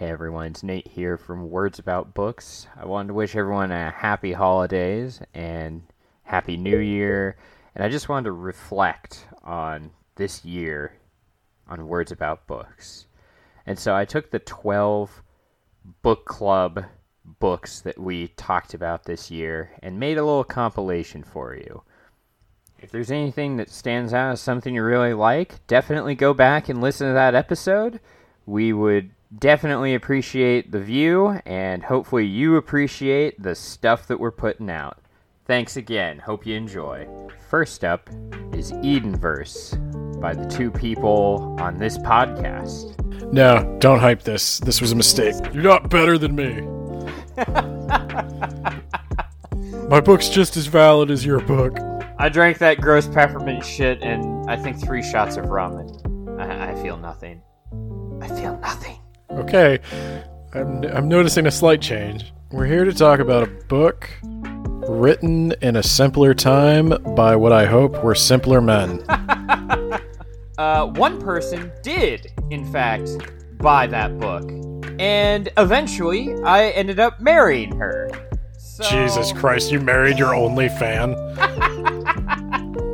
Hey everyone, it's Nate here from Words About Books. I wanted to wish everyone a happy holidays and happy new year. And I just wanted to reflect on this year on Words About Books. And so I took the 12 book club books that we talked about this year and made a little compilation for you. If there's anything that stands out as something you really like, definitely go back and listen to that episode. We would definitely appreciate the view, and hopefully, you appreciate the stuff that we're putting out. Thanks again. Hope you enjoy. First up is Edenverse by the two people on this podcast. No, don't hype this. This was a mistake. You're not better than me. My book's just as valid as your book. I drank that gross peppermint shit and I think three shots of rum, and I, I feel nothing. I feel nothing. Okay, I'm, I'm noticing a slight change. We're here to talk about a book written in a simpler time by what I hope were simpler men. Uh, one person did, in fact, buy that book, and eventually I ended up marrying her. So... Jesus Christ, you married your only fan?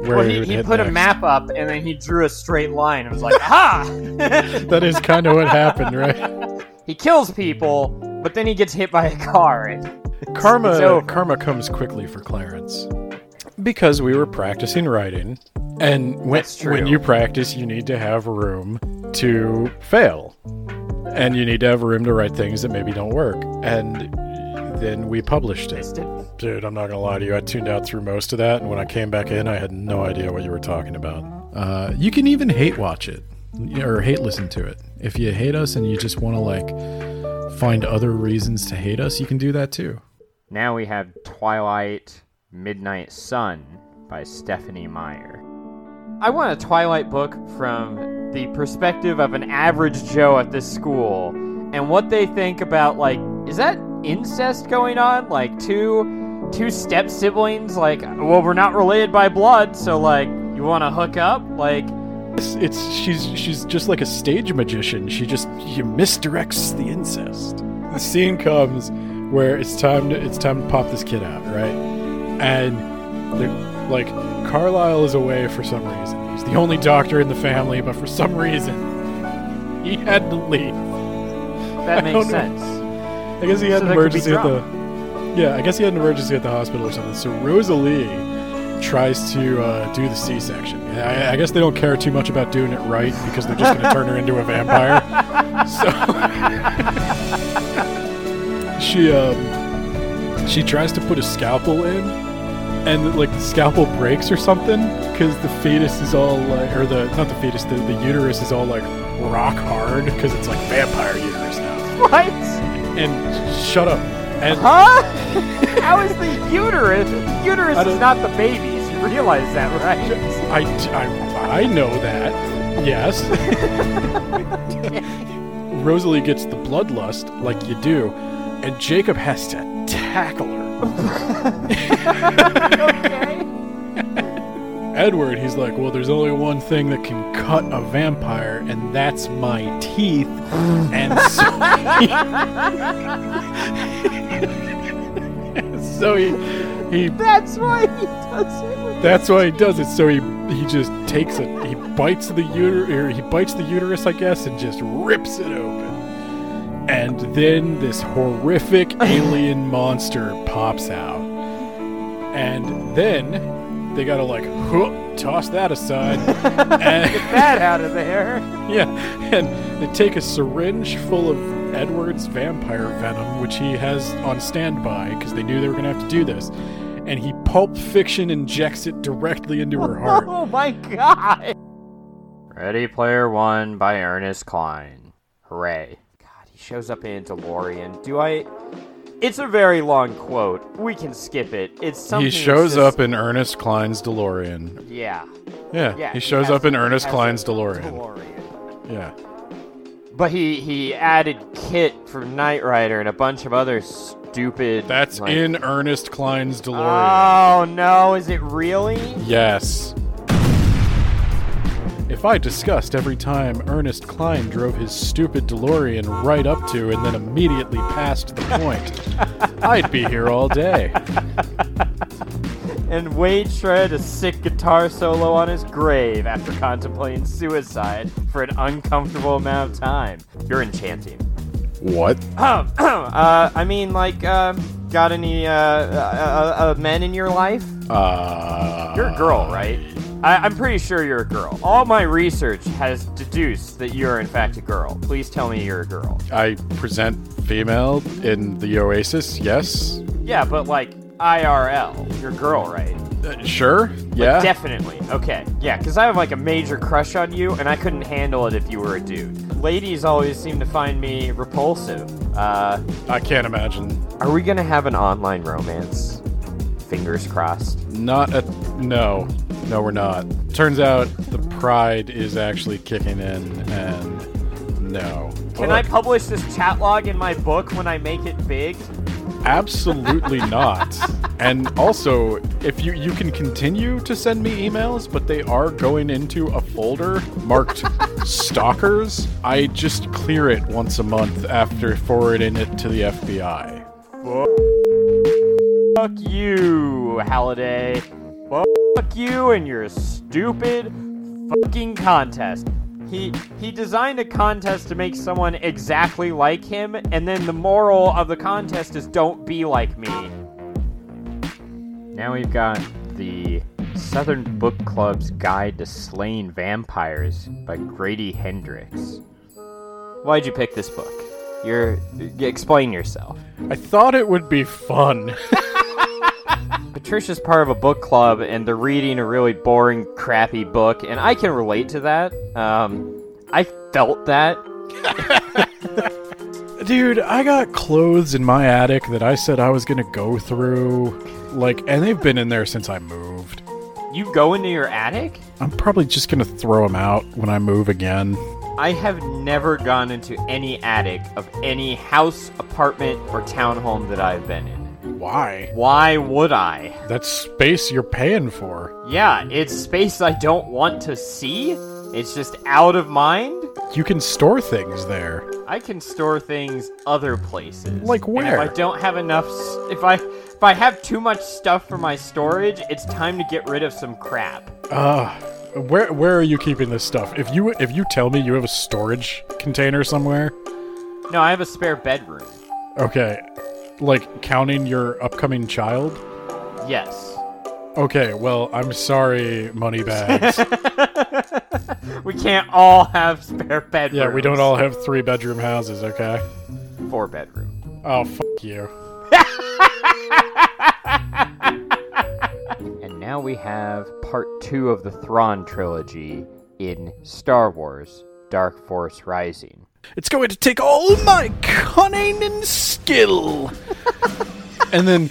Where well, he, he put next. a map up and then he drew a straight line and was like, "Ha!" that is kind of what happened, right? He kills people, but then he gets hit by a car. And karma, karma comes quickly for Clarence because we were practicing writing, and when when you practice, you need to have room to fail, and you need to have room to write things that maybe don't work, and then we published it. Dude, I'm not gonna lie to you. I tuned out through most of that, and when I came back in, I had no idea what you were talking about. Uh, you can even hate watch it or hate listen to it. If you hate us and you just want to like find other reasons to hate us, you can do that too. Now we have Twilight Midnight Sun by Stephanie Meyer. I want a Twilight book from the perspective of an average Joe at this school and what they think about like is that incest going on? Like two two step siblings like well we're not related by blood, so like you want to hook up? Like it's, it's she's she's just like a stage magician. She just she misdirects the incest. The scene comes where it's time to it's time to pop this kid out, right? And like Carlisle is away for some reason. He's the only doctor in the family, but for some reason he had to leave. That makes sense. I guess he had so an emergency at the. Yeah, I guess he had an emergency at the hospital or something. So Rosalie tries to uh, do the C-section. I, I, guess they don't care too much about doing it right because they're just going to turn her into a vampire. So she um, she tries to put a scalpel in, and like the scalpel breaks or something because the fetus is all like, or the not the fetus, the, the uterus is all like rock hard because it's like vampire uterus now. What? and shut up. And huh? How is the uterus? Uterus is not the babies. You realize that, right? I, I, I know that. Yes. Rosalie gets the bloodlust like you do, and Jacob has to tackle her. okay. Edward, he's like, well, there's only one thing that can cut a vampire, and that's my teeth. and so, so he, he. That's why he does it. That's why he does it. So he he just takes it. He bites the uterus. He bites the uterus, I guess, and just rips it open. And then this horrific alien monster pops out. And then they gotta like toss that aside and get that out of there. Yeah, and they take a syringe full of Edward's vampire venom, which he has on standby because they knew they were gonna have to do this, and he pulp fiction injects it directly into her heart. Oh my god! Ready Player One by Ernest Cline. Hooray! God, he shows up in DeLorean. Do I? It's a very long quote. We can skip it. It's something. He shows just... up in Ernest Cline's DeLorean. Yeah. Yeah. yeah he shows he up in Ernest Cline's DeLorean. DeLorean. Yeah. But he he added KITT from Knight Rider and a bunch of other stupid. That's like... in Ernest Cline's DeLorean. Oh no! Is it really? Yes. If I discussed every time Ernest Cline drove his stupid DeLorean right up to and then immediately passed the point, I'd be here all day. and Wade shredded a sick guitar solo on his grave after contemplating suicide for an uncomfortable amount of time. You're enchanting. What? uh, I mean, like, um, got any uh, uh, uh, men in your life? Uh, you're a girl, right? I, am pretty sure you're a girl. All my research has deduced that you're in fact a girl. Please tell me you're a girl. I present female in the Oasis. Yes. Yeah, but like IRL, you're a girl, right? Uh, sure. Yeah. Like, definitely. Okay. Yeah, because I have like a major crush on you, and I couldn't handle it if you were a dude. Ladies always seem to find me repulsive. Uh, I can't imagine. Are we gonna have an online romance? Fingers crossed. Not a no. No, we're not. Turns out the pride is actually kicking in, and no. Can I publish this chat log in my book when I make it big? Absolutely not. And also, if you you can continue to send me emails, but they are going into a folder marked stalkers. I just clear it once a month after forwarding it to the FBI. Fuck you, Halliday. Fuck you and your stupid fucking contest. He he designed a contest to make someone exactly like him, and then the moral of the contest is don't be like me. Now we've got the Southern Book Club's Guide to Slaying Vampires by Grady Hendrix. Why'd you pick this book? You're explain yourself. I thought it would be fun. Patricia's part of a book club and they're reading a really boring, crappy book, and I can relate to that. Um, I felt that. Dude, I got clothes in my attic that I said I was gonna go through, like, and they've been in there since I moved. You go into your attic? I'm probably just gonna throw them out when I move again. I have never gone into any attic of any house, apartment, or townhome that I've been in. Why? Why would I? That's space you're paying for. Yeah, it's space I don't want to see. It's just out of mind. You can store things there. I can store things other places. Like where? And if I don't have enough, if I if I have too much stuff for my storage, it's time to get rid of some crap. Uh, where where are you keeping this stuff? If you if you tell me you have a storage container somewhere. No, I have a spare bedroom. Okay, like counting your upcoming child? Yes. Okay, well, I'm sorry, money bags. we can't all have spare bedrooms. Yeah, we don't all have three bedroom houses, okay? Four bedroom. Oh, fuck you. and now we have part two of the Thrawn trilogy in Star Wars Dark Force Rising. It's going to take all my cunning and skill. and then,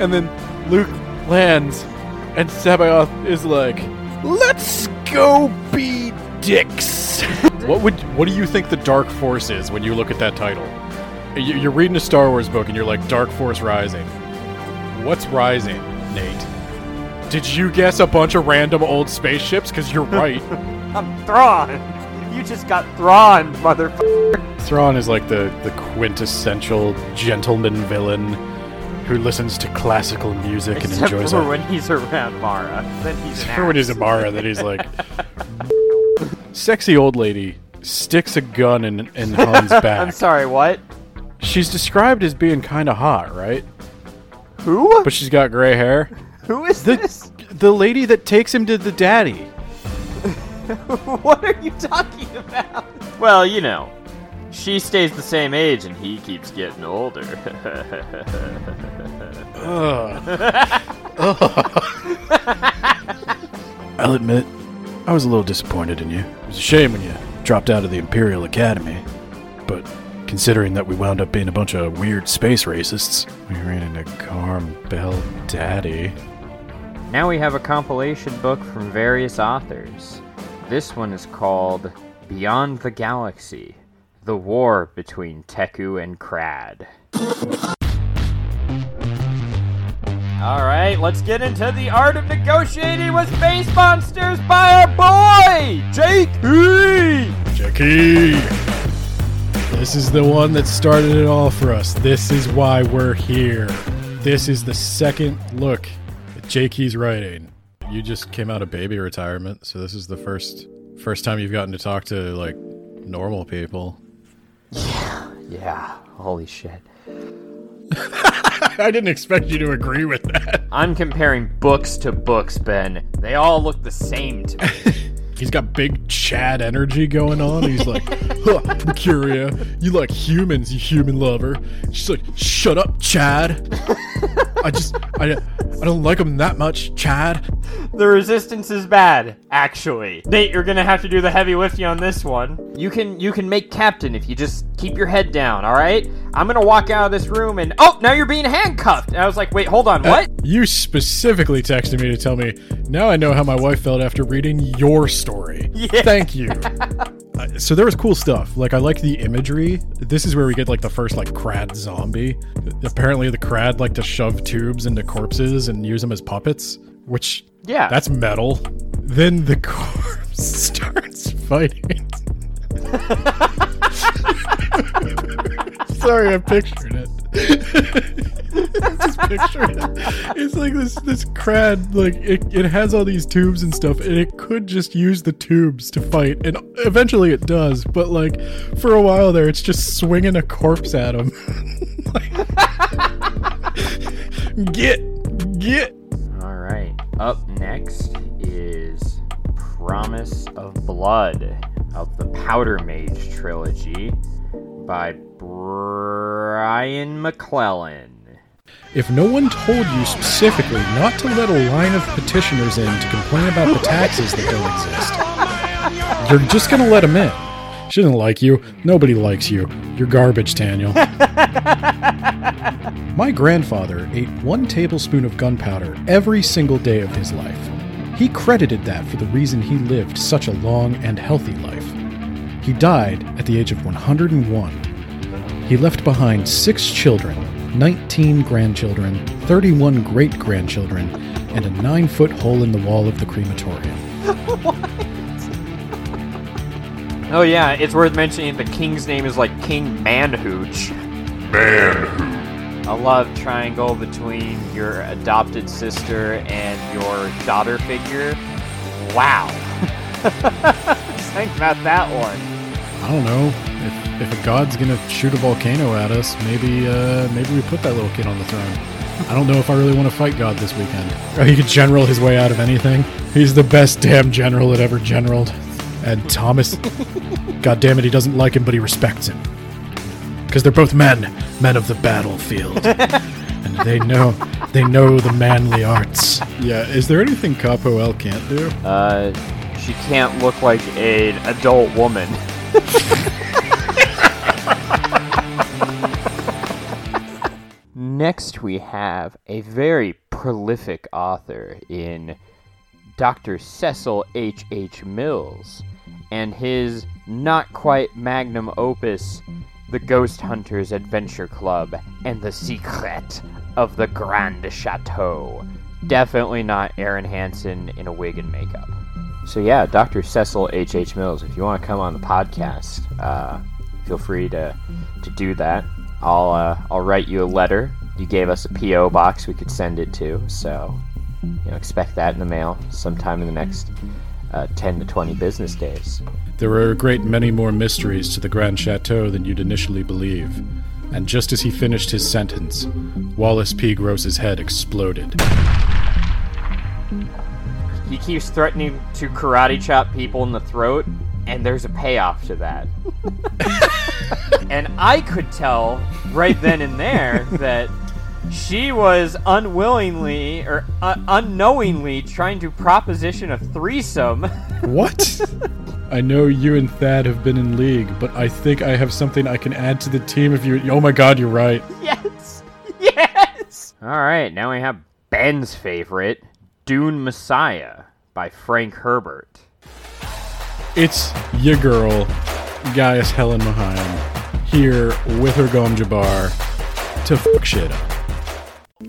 and then Luke lands, and C'baoth is like, "Let's go be dicks." what would what do you think the Dark Force is when you look at that title? You're reading a Star Wars book and you're like, "Dark Force Rising." What's rising, Nate? Did you guess a bunch of random old spaceships? Because you're right. I'm Thrawn. You just got Thrawn, motherfucker. Thrawn is like the, the quintessential gentleman villain who listens to classical music Except and enjoys for when he's around Mara. Then he's an when he's a Mara, that he's like, sexy old lady sticks a gun in in Han's back. I'm sorry, what? She's described as being kind of hot, right? Who? But she's got gray hair. Who is the, this? The lady that takes him to the daddy. what are you talking about? Well, you know, she stays the same age and he keeps getting older. I'll admit, I was a little disappointed in you. It was a shame when you dropped out of the Imperial Academy. But considering that we wound up being a bunch of weird space racists, we ran into Garm Bell Daddy. Now we have a compilation book from various authors. This one is called Beyond the Galaxy The War Between Teku and Krad. All right, let's get into the art of negotiating with space monsters by our boy, Jakey. Jakey. This is the one that started it all for us. This is why we're here. This is the second look at Jakey's writing. You just came out of baby retirement, so this is the first first time you've gotten to talk to like normal people. Yeah, yeah. Holy shit. I didn't expect you to agree with that. I'm comparing books to books, Ben. They all look the same to me. He's got big Chad energy going on. He's like, huh, Mercuria, you like humans, you human lover. She's like, shut up, Chad. I just, I, I don't like him that much, Chad. The resistance is bad, actually. Nate, you're gonna have to do the heavy lifting on this one. You can, you can make captain if you just keep your head down. All right. I'm gonna walk out of this room and oh, now you're being handcuffed. And I was like, wait, hold on, what? Uh, you specifically texted me to tell me. Now I know how my wife felt after reading your story. Yeah. Thank you. uh, so there was cool stuff. Like I like the imagery. This is where we get like the first like crad zombie. Apparently the crad like to shove tubes into corpses and use them as puppets, which yeah, that's metal. Then the corpse starts fighting. Sorry, I pictured it. just it. It's like this this crad, like it, it has all these tubes and stuff, and it could just use the tubes to fight, and eventually it does. But like for a while there, it's just swinging a corpse at him. get, get. All right. Up next is Promise of Blood of the Powder Mage trilogy by Brian McClellan. If no one told you specifically not to let a line of petitioners in to complain about the taxes that don't exist, you're just going to let them in. She doesn't like you. Nobody likes you. You're garbage, Daniel. My grandfather ate one tablespoon of gunpowder every single day of his life. He credited that for the reason he lived such a long and healthy life. He died at the age of 101. He left behind six children, 19 grandchildren, 31 great grandchildren, and a nine foot hole in the wall of the crematorium. oh, yeah, it's worth mentioning the king's name is like King Manhouch. Manhouch. A love triangle between your adopted sister and your daughter figure. Wow. Think about that one. I don't know. If, if a god's gonna shoot a volcano at us, maybe uh, maybe we put that little kid on the throne. I don't know if I really want to fight God this weekend. Oh, he could general his way out of anything. He's the best damn general that ever generaled. And Thomas, God damn it, he doesn't like him, but he respects him. Because they're both men, men of the battlefield. and they know they know the manly arts. Yeah, is there anything Ka-poel can't do? Uh she can't look like an adult woman. Next, we have a very prolific author in Dr. Cecil H. H. Mills and his not quite magnum opus, The Ghost Hunters Adventure Club and the Secret of the Grand Chateau. Definitely not Aaron Hanson in a wig and makeup. So yeah, Dr. Cecil H. H. Mills, if you want to come on the podcast, uh, feel free to to do that. I'll uh, I'll write you a letter. You gave us a PO box we could send it to, so you know expect that in the mail sometime in the next uh, ten to twenty business days. There are a great many more mysteries to the Grand Chateau than you'd initially believe. And just as he finished his sentence, Wallace P. Gross's head exploded. He keeps threatening to karate chop people in the throat, and there's a payoff to that. and I could tell right then and there that she was unwillingly or uh, unknowingly trying to proposition a threesome. what? I know you and Thad have been in league, but I think I have something I can add to the team if you. Oh my god, you're right. Yes! Yes! Alright, now we have Ben's favorite Dune Messiah by Frank Herbert. It's your girl, Gaius Helen Mohiam, here with her Gom Jabbar to fuck shit up.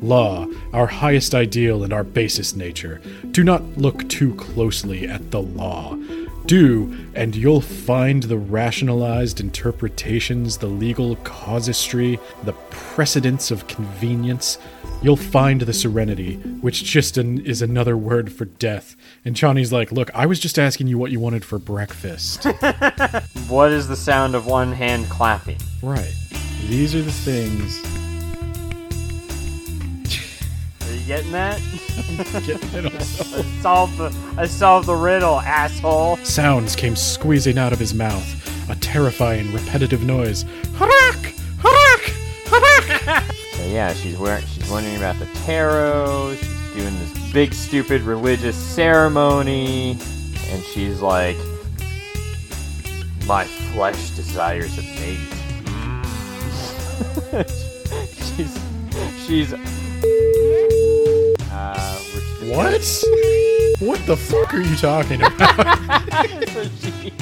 Law, our highest ideal and our basest nature. Do not look too closely at the law. Do, and you'll find the rationalized interpretations, the legal casuistry, the precedents of convenience. You'll find the serenity, which just an, is another word for death. And Chani's like, Look, I was just asking you what you wanted for breakfast. what is the sound of one hand clapping? Right. These are the things getting that? I solved the I solved uh, the riddle, asshole. Sounds came squeezing out of his mouth, a terrifying, repetitive noise. Harak! Harak! Harak! so yeah, she's wearing, she's wondering about the tarot. She's doing this big, stupid religious ceremony, and she's like, "My flesh desires a mate." she's she's what? what the fuck are you talking about? so she,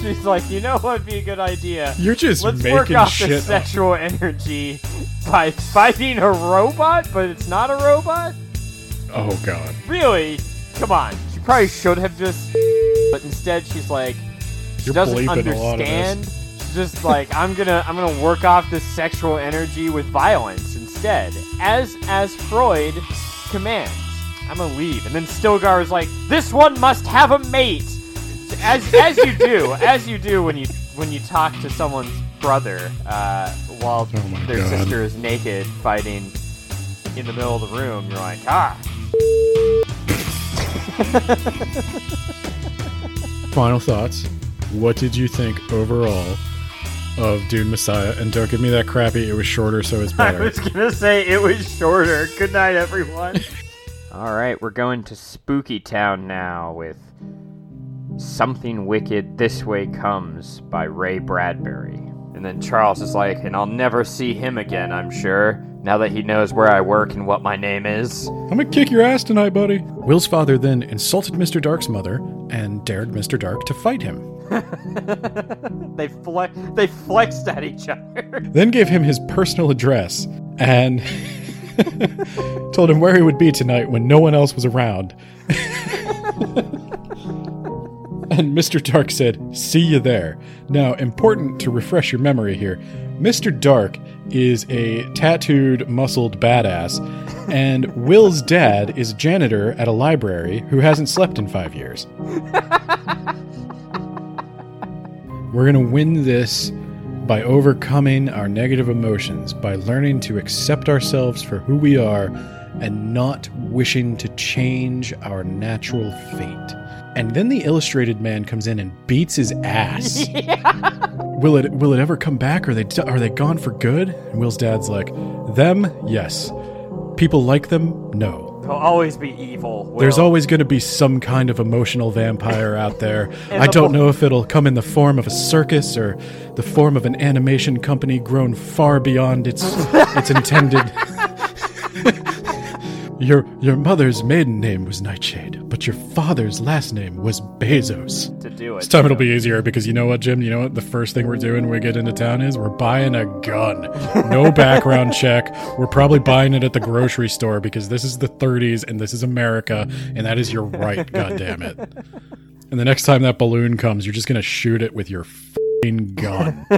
she's like, you know what would be a good idea? You're just Let's making work off shit the sexual energy by fighting a robot, but it's not a robot? Oh god. Really? Come on. She probably should have just but instead she's like she You're doesn't understand. She's just like, I'm gonna I'm gonna work off this sexual energy with violence instead. As as Freud commands. I'm gonna leave. And then Stilgar is like, this one must have a mate. As as you do, as you do when you when you talk to someone's brother uh, while oh their God. sister is naked fighting in the middle of the room. You're like, ah. Final thoughts. What did you think overall of Dune Messiah? And don't give me that crappy. It was shorter, so it's better. I was gonna say it was shorter. Good night, everyone. All right, we're going to Spooky Town now with Something Wicked This Way Comes by Ray Bradbury. And then Charles is like, and I'll never see him again, I'm sure, now that he knows where I work and what my name is. I'm gonna kick your ass tonight, buddy. Will's father then insulted Mr. Dark's mother and dared Mr. Dark to fight him. they fle- they flexed at each other. then gave him his personal address and Told him where he would be tonight when no one else was around. and Mr. Dark said, See you there. Now, important to refresh your memory here Mr. Dark is a tattooed, muscled badass, and Will's dad is a janitor at a library who hasn't slept in five years. We're going to win this by overcoming our negative emotions, by learning to accept ourselves for who we are and not wishing to change our natural fate. And then the illustrated man comes in and beats his ass. Yeah. Will it will it ever come back? Are they are they gone for good? And Will's dad's like, "Them, yes. People like them, no." He'll always be evil. Will. There's always going to be some kind of emotional vampire out there. I don't know if it'll come in the form of a circus or the form of an animation company grown far beyond its its intended. Your your mother's maiden name was Nightshade, but your father's last name was Bezos. To do it. This time it'll be easier because you know what, Jim? You know what? The first thing we're doing when we get into town is we're buying a gun. No background check. We're probably buying it at the grocery store because this is the 30s and this is America, and that is your right. God damn it! And the next time that balloon comes, you're just gonna shoot it with your gun.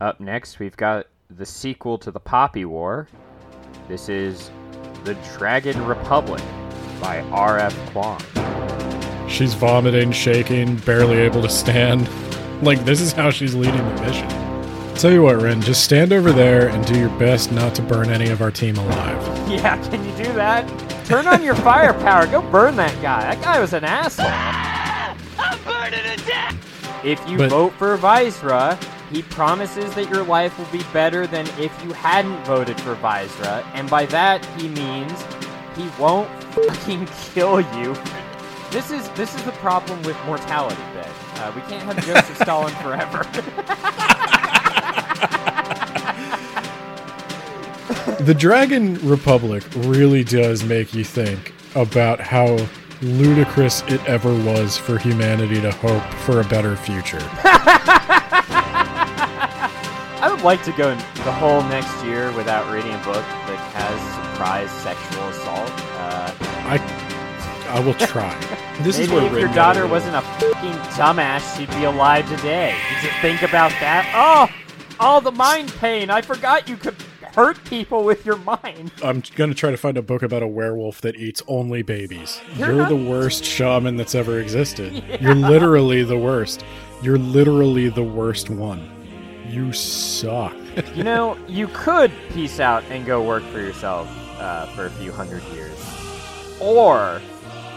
Up next, we've got the sequel to the Poppy War. This is The Dragon Republic by R.F. Kuang. She's vomiting, shaking, barely able to stand. Like, this is how she's leading the mission. Tell you what, Rin, just stand over there and do your best not to burn any of our team alive. Yeah, can you do that? Turn on your firepower. Go burn that guy. That guy was an asshole. I'm burning to death. If you but, vote for Viceroy, he promises that your life will be better than if you hadn't voted for Viceroy, and by that he means he won't fucking kill you. This is this is the problem with mortality, Ben. Uh, we can't have Joseph Stalin forever. the Dragon Republic really does make you think about how ludicrous it ever was for humanity to hope for a better future. Would like to go the whole next year without reading a book that has surprise sexual assault. Uh, I I will try. This Maybe is where if your daughter wasn't a fucking dumbass, she'd be alive today. Did you think about that? Oh, all the mind pain. I forgot you could hurt people with your mind. I'm gonna try to find a book about a werewolf that eats only babies. You're, You're the worst shaman that's ever existed. Yeah. You're literally the worst. You're literally the worst one. You suck. you know, you could peace out and go work for yourself uh, for a few hundred years. Or,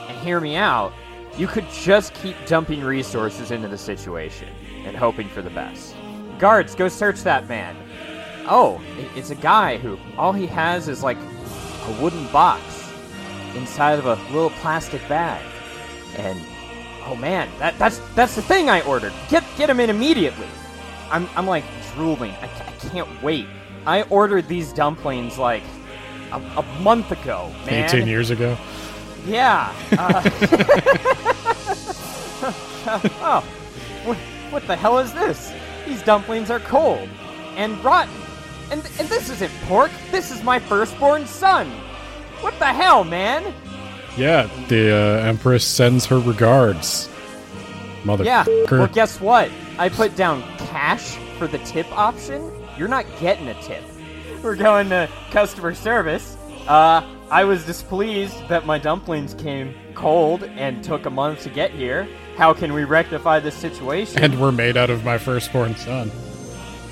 and hear me out, you could just keep dumping resources into the situation and hoping for the best. Guards, go search that man. Oh, it's a guy who all he has is like a wooden box inside of a little plastic bag. And oh man, that, that's that's the thing I ordered. Get get him in immediately. I'm I'm like drooling. I, I can't wait. I ordered these dumplings like a, a month ago, man. 18 years ago. Yeah. Uh, oh, what, what the hell is this? These dumplings are cold and rotten. And, and this isn't pork. This is my firstborn son. What the hell, man? Yeah, the uh, Empress sends her regards. Mother. Yeah. Well, guess what? I put down cash for the tip option. You're not getting a tip. We're going to customer service. Uh, I was displeased that my dumplings came cold and took a month to get here. How can we rectify this situation? And we're made out of my firstborn son.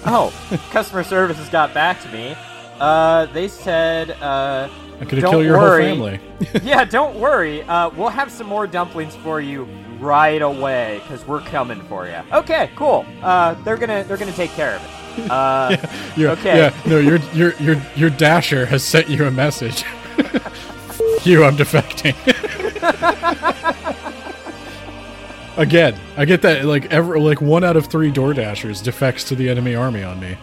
Oh, customer service has got back to me. Uh, they said, uh, I could kill your worry. whole family. yeah, don't worry. Uh, we'll have some more dumplings for you right away because we're coming for you. Okay, cool. Uh, they're gonna they're gonna take care of it. Uh, yeah, okay. Yeah, no, your your your your dasher has sent you a message. you, I'm defecting. Again, I get that. Like ever, like one out of three Door Dashers defects to the enemy army on me.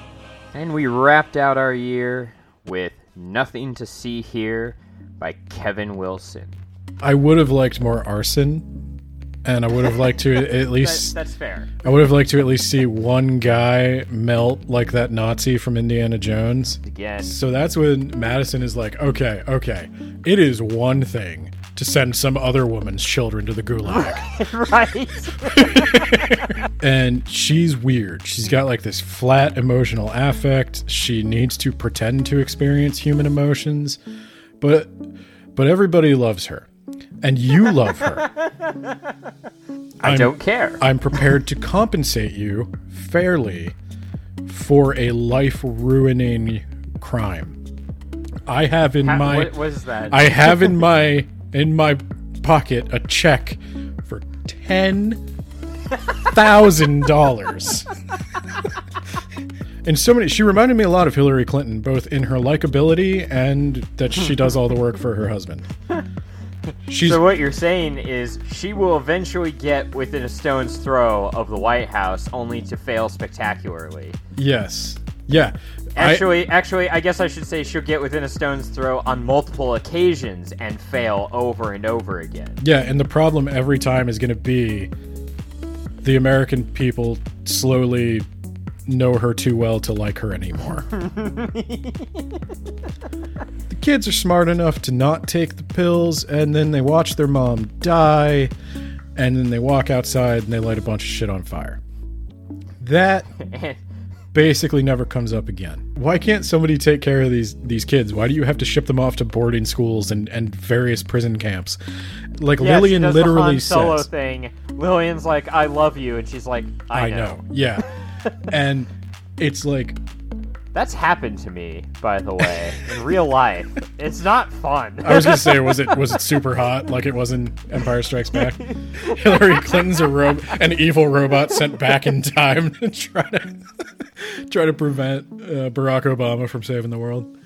And we wrapped out our year with "Nothing to See Here" by Kevin Wilson. I would have liked more arson, and I would have liked to at least. that's, that's fair. I would have liked to at least see one guy melt like that Nazi from Indiana Jones. Again. So that's when Madison is like, okay, okay, it is one thing to send some other woman's children to the gulag. right. and she's weird. She's got like this flat emotional affect. She needs to pretend to experience human emotions. But but everybody loves her. And you love her. I I'm, don't care. I'm prepared to compensate you fairly for a life ruining crime. I have in my what was that? I have in my in my pocket a check for ten thousand dollars. and so many she reminded me a lot of Hillary Clinton, both in her likability and that she does all the work for her husband. She's, so what you're saying is she will eventually get within a stone's throw of the White House, only to fail spectacularly. Yes. Yeah. Actually, I, actually, I guess I should say she'll get within a stone's throw on multiple occasions and fail over and over again. Yeah, and the problem every time is going to be the American people slowly know her too well to like her anymore. the kids are smart enough to not take the pills, and then they watch their mom die, and then they walk outside and they light a bunch of shit on fire. That basically never comes up again. Why can't somebody take care of these these kids? Why do you have to ship them off to boarding schools and, and various prison camps? Like yeah, Lillian literally the Solo says, thing. Lillian's like, "I love you," and she's like, "I, I know. know." Yeah, and it's like that's happened to me, by the way, in real life. It's not fun. I was gonna say, was it was it super hot like it was in Empire Strikes Back? Hillary Clinton's a ro- an evil robot sent back in time to try to try to prevent uh, Barack Obama from saving the world.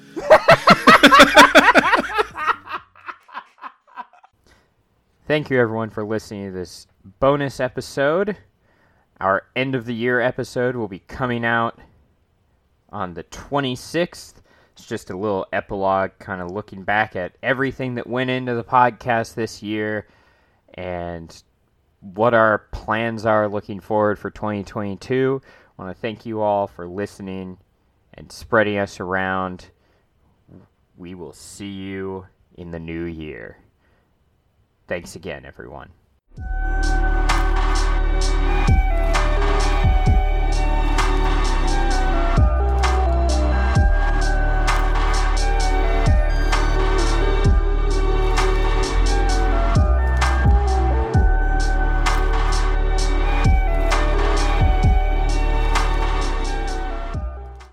Thank you, everyone, for listening to this bonus episode. Our end of the year episode will be coming out on the 26th. It's just a little epilogue, kind of looking back at everything that went into the podcast this year and what our plans are looking forward for 2022. I want to thank you all for listening and spreading us around. We will see you in the new year. Thanks again, everyone.